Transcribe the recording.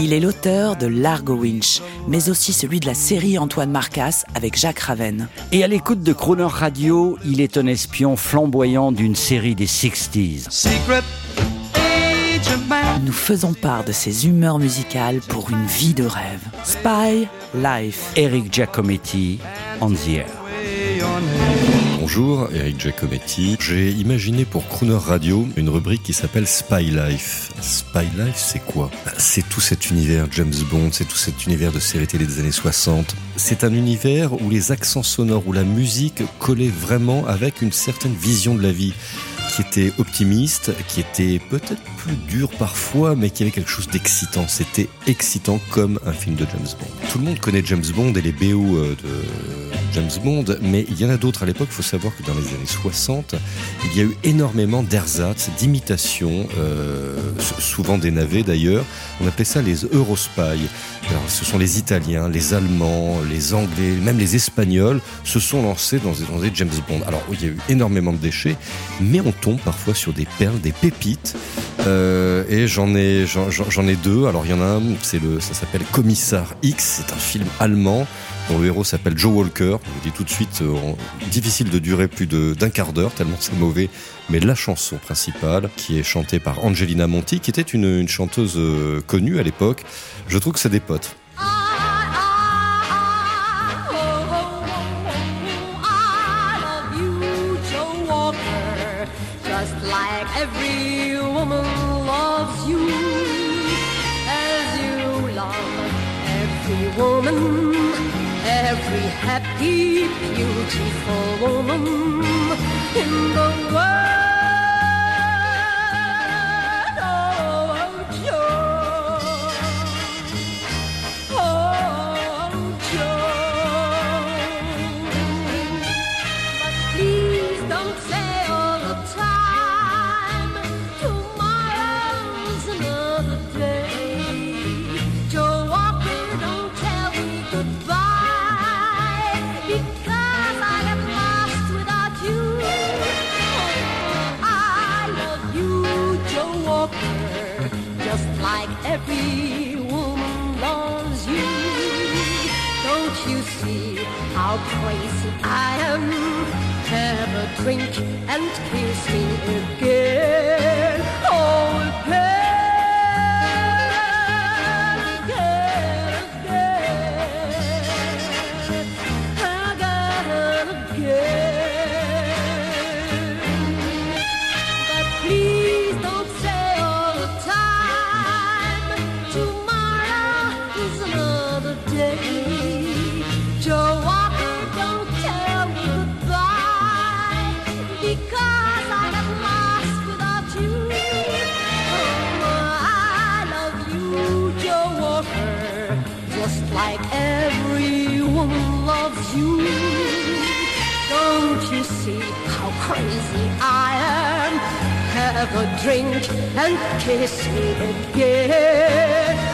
Il est l'auteur de Largo Winch, mais aussi celui de la série Antoine Marcas avec Jacques Raven. Et à l'écoute de Crooner Radio, il est un espion flamboyant d'une série des 60s. Nous faisons part de ses humeurs musicales pour une vie de rêve. Spy Life. Eric Giacometti, On the Air. Bonjour, Eric Giacometti. J'ai imaginé pour Crooner Radio une rubrique qui s'appelle Spy Life. Spy Life, c'est quoi? C'est tout cet univers James Bond, c'est tout cet univers de série télé des années 60. C'est un univers où les accents sonores, où la musique collait vraiment avec une certaine vision de la vie qui était optimiste, qui était peut-être plus dur parfois, mais qui avait quelque chose d'excitant. C'était excitant comme un film de James Bond. Tout le monde connaît James Bond et les BO euh, de James Bond, mais il y en a d'autres à l'époque. Il faut savoir que dans les années 60, il y a eu énormément d'ersatz, d'imitations, euh, souvent des navets d'ailleurs. On appelait ça les Eurospy. Alors, ce sont les Italiens, les Allemands, les Anglais, même les Espagnols se sont lancés dans des, James Bond. Alors, il y a eu énormément de déchets, mais on tombe parfois sur des perles, des pépites. Euh, et j'en ai, j'en ai deux. Alors, il y en a un, c'est le, ça s'appelle Commissar X. C'est un film allemand dont le héros s'appelle Joe Walker. Vous dis tout de suite, euh, difficile de durer plus d'un quart d'heure, tellement c'est mauvais. Mais la chanson principale, qui est chantée par Angelina Monti, qui était une, une chanteuse euh, connue à l'époque, je trouve que c'est des potes. Every woman loves you as you love every woman every happy, beautiful woman in the world. Oh, oh, every woman loves you. Don't you see how crazy I am? Have a drink and kiss me again. Like every woman loves you. Don't you see how crazy I am? Have a drink and kiss me again.